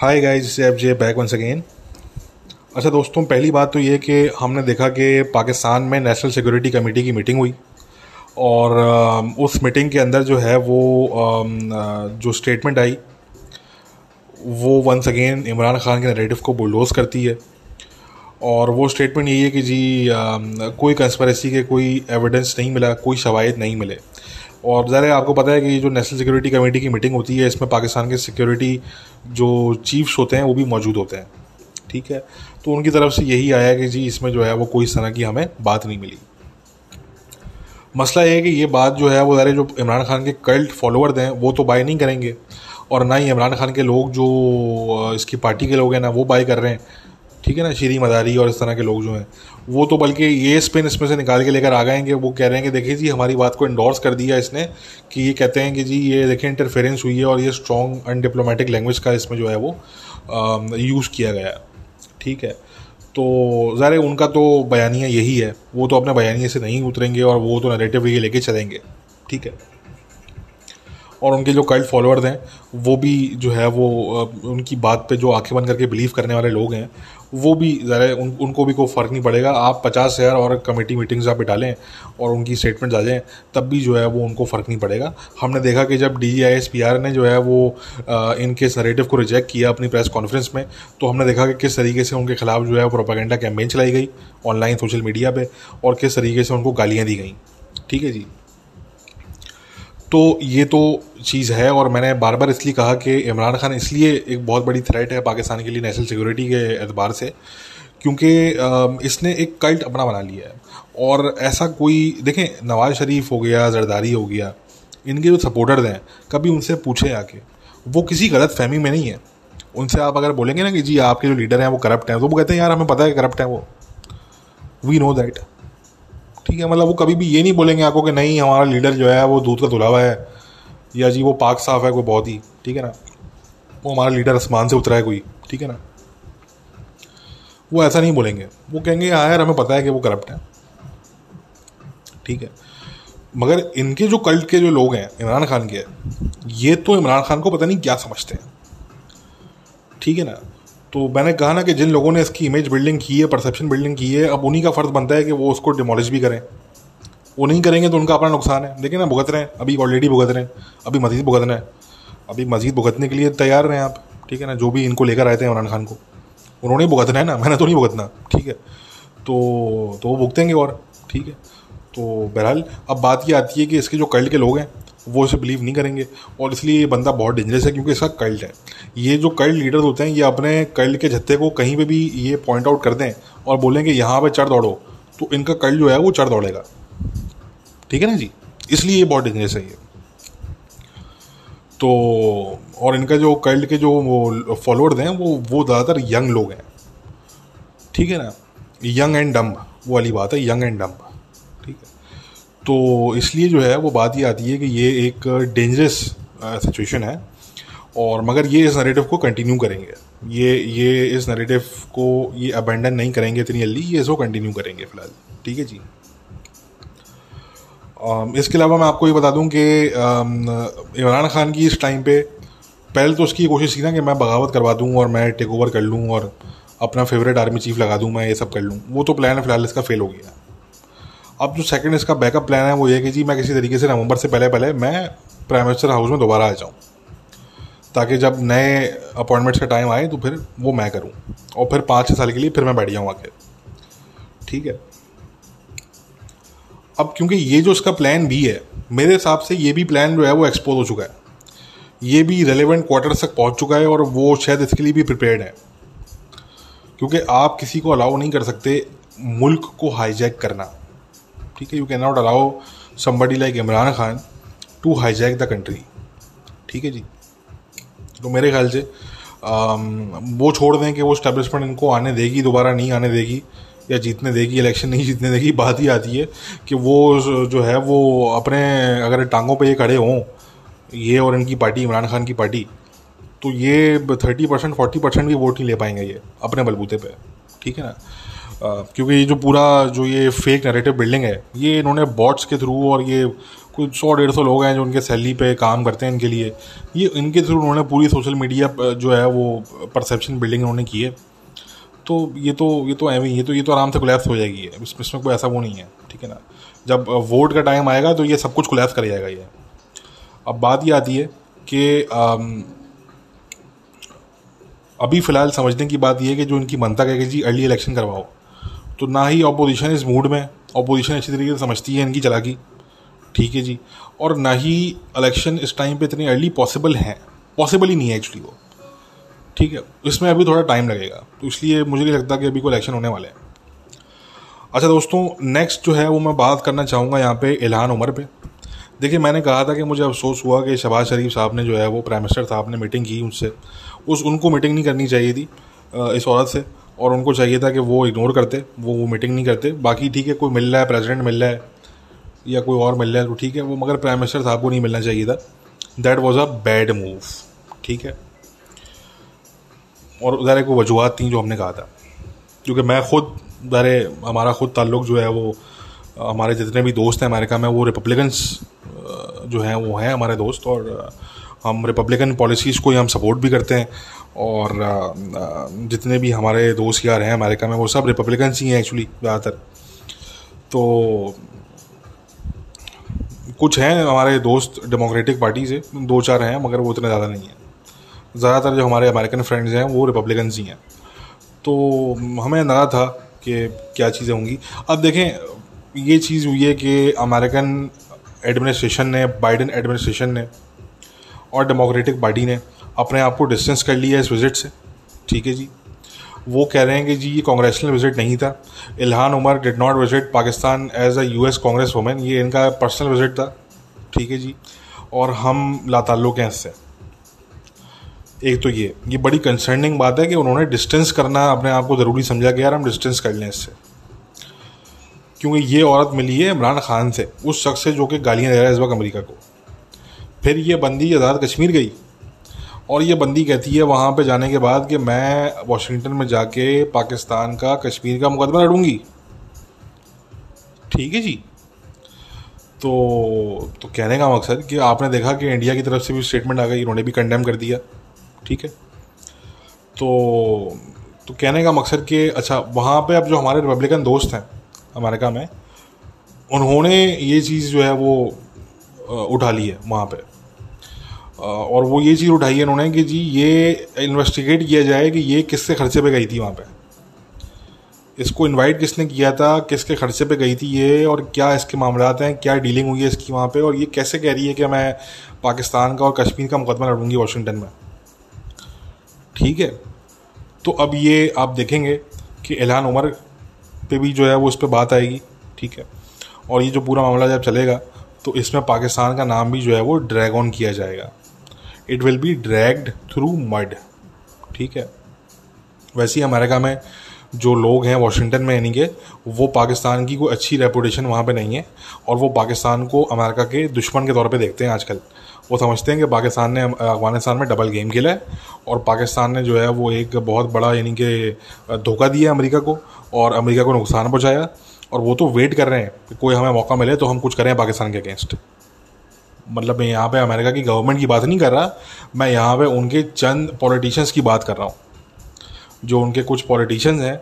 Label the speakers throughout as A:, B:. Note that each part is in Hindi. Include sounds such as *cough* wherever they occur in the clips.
A: Hi guys F J back once again अच्छा दोस्तों, पहली बात तो ये कि हमने देखा कि पाकिस्तान में नेशनल सिक्योरिटी कमेटी की मीटिंग हुई और उस मीटिंग के अंदर जो है वो जो स्टेटमेंट आई, वो वंस अगेन इमरान खान के नरेटिव को बुलडोज करती है और वो स्टेटमेंट यही है कि जी कोई कंस्परेसी के कोई एविडेंस नहीं मिला, कोई शवायद नहीं मिले। और ज़रा आपको पता है कि जो नेशनल सिक्योरिटी कमेटी की मीटिंग होती है, इसमें पाकिस्तान के सिक्योरिटी जो चीफ्स होते हैं, वो भी मौजूद होते हैं। ठीक है? तो उनकी तरफ़ से यही आया कि जी, इसमें जो है वो कोई इस तरह की हमें बात नहीं मिली। मसला यह है कि ये बात जो है वो ज़रा जो इमरान खान के कल्ट फॉलोअर्स हैं, वो तो बाय नहीं करेंगे। और ना ही इमरान खान के लोग जो इसकी पार्टी के लोग हैं ना, वो बाय कर रहे हैं। ठीक है ना, श्री मदारी और इस तरह के लोग जो हैं, वो तो बल्कि ये स्पिन इसमें से निकाल के लेकर आ गए हैं कि वो कह रहे हैं कि देखिए जी, हमारी बात को इंडोर्स कर दिया इसने कि ये कहते हैं कि जी, ये देखिए इंटरफेरेंस हुई है और ये स्ट्रॉन्ग अनडिप्लोमेटिक लैंग्वेज का इसमें जो है वो यूज़ किया गया ठीक है? तो ज़ाहिर उनका तो बयानिया यही है, वो तो अपने बयानिए से नहीं उतरेंगे और वो तो नरेटिव ये लेके चलेंगे। ठीक है? और उनके जो कल्ट फॉलोअर्स हैं वो भी जो है वो उनकी बात पे जो आँखें बंद करके बिलीव करने वाले लोग हैं वो भी ज़रा उन, उनको भी कोई फ़र्क नहीं पड़ेगा। आप पचास हज़ार और कमेटी मीटिंग्स आप डालें और उनकी स्टेटमेंट आ जाएँ तब भी जो है वो उनको फ़र्क नहीं पड़ेगा। हमने देखा कि जब D I S P R ने जो है वो इनके नरेटिव को रिजेक्ट किया अपनी प्रेस कॉन्फ्रेंस में तो हमने देखा कि किस तरीके से उनके खिलाफ जो है प्रोपागेंडा कैंपेन चलाई गई ऑनलाइन सोशल मीडिया पर और किस तरीके से उनको गालियाँ दी गई। ठीक है जी? तो ये तो चीज़ है और मैंने बार बार इसलिए कहा कि इमरान खान इसलिए एक बहुत बड़ी थ्रेट है पाकिस्तान के लिए नेशनल सिक्योरिटी के एतबार से, क्योंकि इसने एक कल्ट अपना बना लिया है। और ऐसा कोई, देखें, नवाज़ शरीफ हो गया, जरदारी हो गया, इनके जो सपोर्टर्स हैं, कभी उनसे पूछे आके। वो किसी गलत फहमी में नहीं है। उनसे आप अगर बोलेंगे ना कि जी, आपके जो लीडर हैं, वो करप्ट हैं तो वो कहते हैं, यार, हमें पता है करप्ट हैं वो। वी नो दैट ठीक है मतलब वो कभी भी ये नहीं बोलेंगे आपको कि नहीं, हमारा लीडर जो है वो दूध का धुलावा है, या जी वो पाक साफ़ है कोई बहुत ही, ठीक है ना? वो हमारा लीडर आसमान से उतरा है कोई, ठीक है ना? वो ऐसा नहीं बोलेंगे। वो कहेंगे हाँ यार, हमें पता है कि वो करप्ट है। ठीक है? मगर इनके जो कल्ट के जो लोग हैं, इमरान खान के, ये तो इमरान खान को पता नहीं क्या समझते हैं। ठीक है ना? तो मैंने कहा ना कि जिन लोगों ने इसकी इमेज बिल्डिंग की है परसेप्शन बिल्डिंग की है, अब उन्हीं का फ़र्ज़ बनता है कि वो उसको डिमोलिश भी करें। वो नहीं करेंगे तो उनका अपना नुकसान है। देखिए ना, भुगत रहे हैं। अभी ऑलरेडी भुगत रहे हैं। अभी मजीद भुगतना है। अभी मजीद भुगतने के लिए तैयार रहें आप। ठीक है ना? जो भी इनको लेकर आए थे इमरान खान को। उन्होंने भुगतना है ना? मैंने तो नहीं भुगतना। ठीक है? तो तो वो भुगतेंगे और। ठीक है? तो बहरहाल, अब बात ये आती है कि इसके जो कल्ट के लोग हैं वो इसे बिलीव नहीं करेंगे। और इसलिए ये बंदा बहुत डेंजरस है क्योंकि इसका कल्ट है। ये जो कल्ट लीडर्स होते हैं, ये अपने कल्ट के जत्थे को कहीं पे भी ये पॉइंट आउट कर दें और बोलें कि यहाँ पे चढ़ दौड़ो तो इनका कल्ट जो है वो चढ़ दौड़ेगा। ठीक है ना जी? इसलिए ये बहुत डेंजरस है ये। तो और इनका जो कल्ट के जो वो फॉलोअर्स हैं, वो वो ज़्यादातर यंग लोग हैं। ठीक है ना? यंग एंड डम्ब वो वाली बात है यंग एंड डम्ब ठीक है। तो इसलिए जो है, वो बात ये आती है कि ये एक डेंजरस सिचुएशन है और मगर ये इस नरेटिव को कंटिन्यू करेंगे। ये ये इस नरेटिव को ये अबेंडन नहीं करेंगे इतनी जल्दी, ये इसको कंटिन्यू करेंगे फ़िलहाल। ठीक है जी? इसके अलावा मैं आपको ये बता दूँ कि इमरान खान की इस टाइम पे पहले तो उसकी कोशिश थी ना कि मैं बगावत करवा दूँ और मैं टेक ओवर कर लूँ और अपना फेवरेट आर्मी चीफ लगा दूँ, मैं ये सब कर लूँ। वो तो प्लान फ़िलहाल इसका फेल हो गया। अब जो सेकंड इसका बैकअप प्लान है, वो ये कि जी, मैं किसी तरीके से नवंबर से पहले पहले मैं प्राइम मिनिस्टर हाउस में दोबारा आ जाऊँ, ताकि जब नए अपॉइंटमेंट्स का टाइम आए तो फिर वो मैं करूँ, और फिर पाँच छः साल के लिए फिर मैं बैठ जाऊँ आके ठीक है? अब क्योंकि ये जो इसका प्लान भी है, मेरे हिसाब से ये भी प्लान जो है, वो एक्सपोज हो चुका है। ये भी रेलिवेंट क्वार्टर्स तक पहुँच चुका है, और वो शायद इसके लिए भी प्रिपेयर्ड है। क्योंकि आप किसी को अलाउ नहीं कर सकते मुल्क को हाईजैक करना। ठीक है you can not allow somebody like Imran Khan to hijack the country ठीक है जी? तो मेरे ख्याल से वो छोड़ दें कि वो स्टैब्लिशमेंट इनको आने देगी, दोबारा नहीं आने देगी, या जीतने देगी इलेक्शन नहीं जीतने देगी, बात ही आती है कि वो जो है, वो अपने, अगर टांगों पे ये खड़े हों, ये और इनकी पार्टी, इमरान खान की पार्टी तो ये थर्टी परसेंट फोर्टी परसेंट भी वोट नहीं ले पाएँगे ये, अपने बलबूते पे। ठीक है ना? क्योंकि ये जो पूरा जो ये फेक नरेटिव बिल्डिंग है, ये इन्होंने बॉट्स के थ्रू और ये कुछ सौ डेढ़ सौ लोग हैं जो उनके सैलरी पे काम करते हैं इनके लिए। ये इनके थ्रू उन्होंने पूरी सोशल मीडिया जो है वो परसेप्शन बिल्डिंग उन्होंने की है। तो ये तो ये तो एवं ये तो ये तो आराम से कोलैप्स हो जाएगी है इसमें कोई ऐसा वो नहीं है, ठीक है ना? जब वोट का टाइम आएगा तो ये सब कुछ कोलैप्स कर जाएगा ये। अब बात ये आती है कि अभी फ़िलहाल समझने की बात यह है कि जो इनकी मनता है कि जी अर्ली इलेक्शन करवाओ। तो ना ही अपोजिशन इस मूड में अपोजिशन अच्छी तरीके से समझती है इनकी चलाकी। ठीक है जी। और ना ही इलेक्शन इस टाइम पे इतनी अर्ली पॉसिबल है। पॉसिबल ही नहीं है एक्चुअली वो। ठीक है। इसमें अभी थोड़ा टाइम लगेगा। तो इसलिए मुझे नहीं लगता कि अभी कोई इलेक्शन होने वाले हैं। अच्छा दोस्तों नेक्स्ट जो है वो मैं बात करना चाहूँगा यहाँ पे इलान उमर पे। देखिए, मैंने कहा था कि मुझे अफसोस हुआ कि शहबाज शरीफ साहब ने जो है वो प्राइम मिनिस्टर साहब ने मीटिंग की उनसे। उस, उनको मीटिंग नहीं करनी चाहिए थी इस औरत से। और उनको चाहिए था कि वो इग्नोर करते, वो वो मीटिंग नहीं करते। बाकी ठीक है, कोई मिल रहा है प्रेसिडेंट मिल रहा है या कोई और मिल रहा है तो ठीक है, वो मगर प्राइम मिनिस्टर साहब को नहीं मिलना चाहिए था। That was a bad move ठीक है? और उधर एक वजूहत थी जो हमने कहा था। क्योंकि मैं खुद ज़ारे हमारा खुद ताल्लुक जो है वो, हमारे जितने भी दोस्त हैं अमेरिका में, वो रिपब्लिकन्स जो हैं, वो हैं हमारे दोस्त और हम रिपब्लिकन पॉलिसीज़ को ही हम सपोर्ट भी करते हैं। और जितने भी हमारे दोस्त यार हैं अमेरिका में, वो सब रिपब्लिकन्स ही हैं एक्चुअली ज़्यादातर। तो कुछ हैं हमारे दोस्त डेमोक्रेटिक पार्टी से, दो चार हैं, मगर वो इतने ज़्यादा नहीं हैं। ज़्यादातर जो हमारे अमेरिकन फ्रेंड्स हैं, वो रिपब्लिकन्स ही हैं। तो हमें लगा था कि क्या चीज़ें होंगी। अब देखें, ये चीज़ हुई है कि अमेरिकन एडमिनिस्ट्रेशन ने बाइडन एडमिनिस्ट्रेशन ने और डेमोक्रेटिक पार्टी ने अपने आप को डिस्टेंस कर लिया इस विज़िट से। ठीक है जी? वो कह रहे हैं कि जी, ये कांग्रेशनल विज़िट नहीं था। Ilhan Omar did not visit Pakistan as a US congress women ये इनका पर्सनल विज़िट था। ठीक है जी? और हम लाताल्लुक हैं इससे। एक तो ये ये बड़ी कंसर्निंग बात है कि उन्होंने डिस्टेंस करना अपने आप को ज़रूरी समझा कि यार हम डिस्टेंस कर लें इससे। क्योंकि ये औरत मिली है इमरान खान से, उस शख्स से जो कि गालियाँ दे रहा है इस वक्त अमरीका को। फिर ये बंदी आज़ाद कश्मीर गई। और ये बंदी कहती है वहाँ पे जाने के बाद कि मैं वाशिंगटन में जाके पाकिस्तान का कश्मीर का मुकदमा लड़ूँगी। ठीक है जी? तो तो कहने का मकसद कि आपने देखा कि इंडिया की तरफ़ से भी स्टेटमेंट आ गई उन्होंने भी कंडेम कर दिया। ठीक है? तो तो कहने का मकसद कि अच्छा वहाँ पे अब जो हमारे रिपब्लिकन दोस्त हैं, अमेरिका में, उन्होंने ये चीज़ जो है वो उठा ली है वहाँ पे। और वो ये चीज़ उठाई है उन्होंने कि जी ये इन्वेस्टिगेट किया जाए कि ये किसके खर्चे पे गई थी वहाँ पे। इसको इनवाइट किसने किया था, किसके खर्चे पे गई थी ये, और क्या इसके मामला हैं, क्या डीलिंग हुई है इसकी वहाँ पे, और ये कैसे कह रही है कि मैं पाकिस्तान का और कश्मीर का मुकदमा लड़ूँगी वाशिंगटन में। ठीक है? तो अब ये आप देखेंगे कि एलान उमर पे भी जो है वो उस पर बात आएगी। ठीक है? और ये जो पूरा मामला जब चलेगा तो इसमें पाकिस्तान का नाम भी जो है वो ड्रैग ऑन किया जाएगा। It will be dragged through mud ठीक है? वैसे ही अमेरिका में जो लोग हैं वाशिंगटन में, यानी कि वो पाकिस्तान की कोई अच्छी रेपुटेशन वहाँ पे नहीं है और वो पाकिस्तान को अमेरिका के दुश्मन के तौर पे देखते हैं आजकल। वो समझते हैं कि पाकिस्तान ने अफ़गानिस्तान में डबल गेम खेला है और पाकिस्तान ने जो है वो एक बहुत बड़ा, यानी कि धोखा दिया अमेरिका को और अमेरिका को नुकसान पहुँचाया और वो तो वेट कर रहे हैं कि कोई हमें मौका मिले तो हम कुछ करें पाकिस्तान के अगेंस्ट मतलब मैं यहाँ पे अमेरिका की गवर्नमेंट की बात नहीं कर रहा, मैं यहाँ पे उनके चंद पॉलिटिशियंस की बात कर रहा हूँ। जो उनके कुछ पॉलिटिशियंस हैं,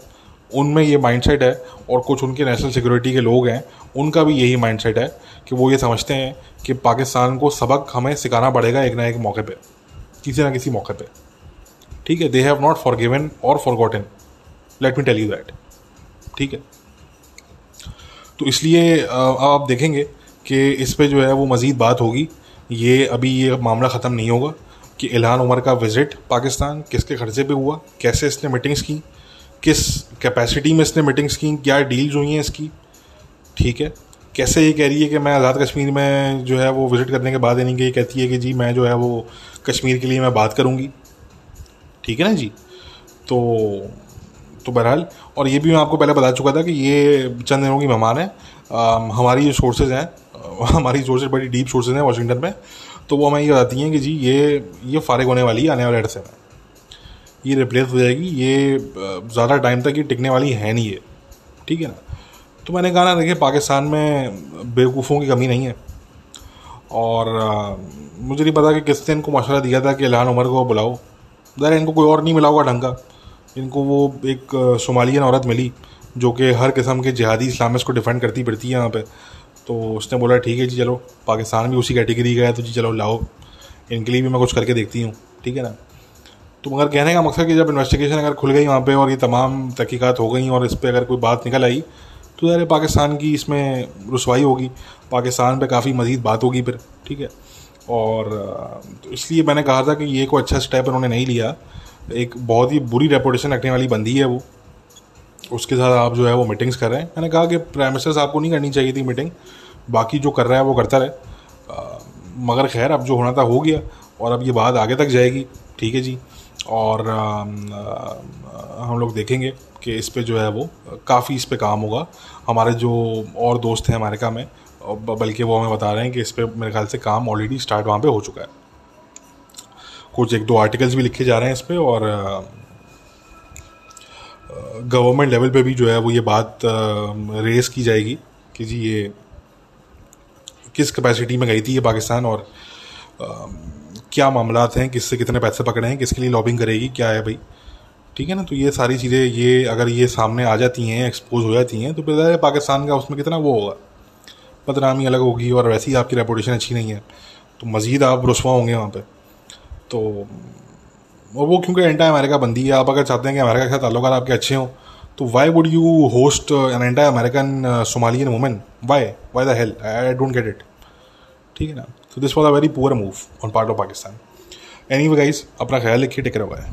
A: उनमें ये माइंडसेट है और कुछ उनके नेशनल सिक्योरिटी के लोग हैं, उनका भी यही माइंडसेट है कि वो ये समझते हैं कि पाकिस्तान को सबक हमें सिखाना पड़ेगा एक ना एक मौके पे, किसी ना किसी मौके पे। ठीक है they have not forgiven और forgotten let me tell you that ठीक है। तो इसलिए आप देखेंगे कि इस पर जो है वो मज़ीद बात होगी। ये अभी ये मामला ख़त्म नहीं होगा कि इल्हान उमर का विज़िट पाकिस्तान किसके खर्चे पे हुआ, कैसे इसने मीटिंग्स की, किस कैपेसिटी में इसने मीटिंग्स की, क्या डील्स हुई हैं इसकी, ठीक है? कैसे ये कह रही है कि मैं आज़ाद कश्मीर में जो है वो विज़िट करने के बाद यानी कि ये कहती है कि जी मैं जो है वो कश्मीर के लिए मैं बात करूँगी। ठीक है ना जी? तो तो बहरहाल, और ये भी मैं आपको पहले बता चुका था कि ये चंद दिनों की मेहमान है। हमारी जो सोर्सेज हैं *laughs* हमारी सोर्सेज बड़ी डीप सोर्सेज हैं वाशिंगटन में तो वो हमें ये बताती हैं कि जी, ये ये फारिग होने वाली है आने वाले अरसे में। ये रिप्लेस हो जाएगी, ये ज़्यादा टाइम तक ये टिकने वाली है नहीं ये, ठीक है ना? तो मैंने कहा ना, देखिए, पाकिस्तान में बेवकूफ़ों की कमी नहीं है। और मुझे नहीं पता कि किस ने इनको मशवरा दिया था कि इलान उमर को बुलाओ। ज़रा इनको कोई और नहीं मिला होगा ढंग का। इनको वो एक सोमालियन औरत मिली, जो कि हर किस्म के जिहादी इस्लामिस्ट को डिफेंड करती फिरती है यहाँ पे। तो उसने बोला, ठीक है जी, चलो, पाकिस्तान भी उसी कैटेगरी का है तो जी चलो लाओ। इनके लिए भी मैं कुछ करके देखती हूँ, ठीक है ना? तो मगर कहने का मकसद कि जब इन्वेस्टिगेशन अगर खुल गई वहाँ पे और ये तमाम तहकीकात हो गई और इस पर अगर कोई बात निकल आई तो यार पाकिस्तान की इसमें रसवाई होगी। पाकिस्तान पे काफ़ी मज़ीद बात होगी फिर, ठीक है? और तो इसलिए मैंने कहा था कि ये कोई अच्छा स्टेप उन्होंने नहीं लिया। एक बहुत ही बुरी रेपुटेशन रखने वाली बंदी है वो। उसके साथ आप जो है वो मीटिंग्स कर रहे हैं। मैंने कहा कि प्राइम आपको नहीं करनी चाहिए थी मीटिंग बाकी जो कर रहा है वो करता रहे। मगर खैर अब जो होना था हो गया और अब ये बात आगे तक जाएगी। ठीक है जी। और आ, आ, हम लोग देखेंगे कि इस पर जो है वो काफ़ी इस पर काम होगा। हमारे जो और दोस्त हैं अमेरिका में बल्कि वो हमें बता रहे हैं कि इस पर मेरे ख्याल से काम ऑलरेडी स्टार्ट वहाँ पे हो चुका है। कुछ एक दो आर्टिकल्स भी लिखे जा रहे हैं इस पर और गवर्नमेंट लेवल पे भी जो है वो ये बात रेस की जाएगी कि जी ये किस कैपेसिटी में गई थी ये पाकिस्तान और आ, क्या मामला हैं किससे कितने पैसे पकड़े हैं किसके लिए लॉबिंग करेगी क्या है भाई? ठीक है ना? तो ये सारी चीज़ें ये अगर ये सामने आ जाती हैं एक्सपोज हो जाती हैं तो फिर पाकिस्तान का उसमें कितना वो होगा? बदनामी अलग होगी और वैसे ही आपकी रेपुटेशन अच्छी नहीं है। तो मज़ीद आप रसवा होंगे वहाँ पर तो वो क्योंकि एंटा अमेरिका बंदी है, आप अगर चाहते हैं कि अमेरिका के साथ ताल्लुक आपके अच्छे हों तो why would you host an anti American Somalian women why why the hell I don't get it ठीक है ना? तो this was a very poor move on part of Pakistan anyway guys अपना ख्याल रखिए, टिक रहा है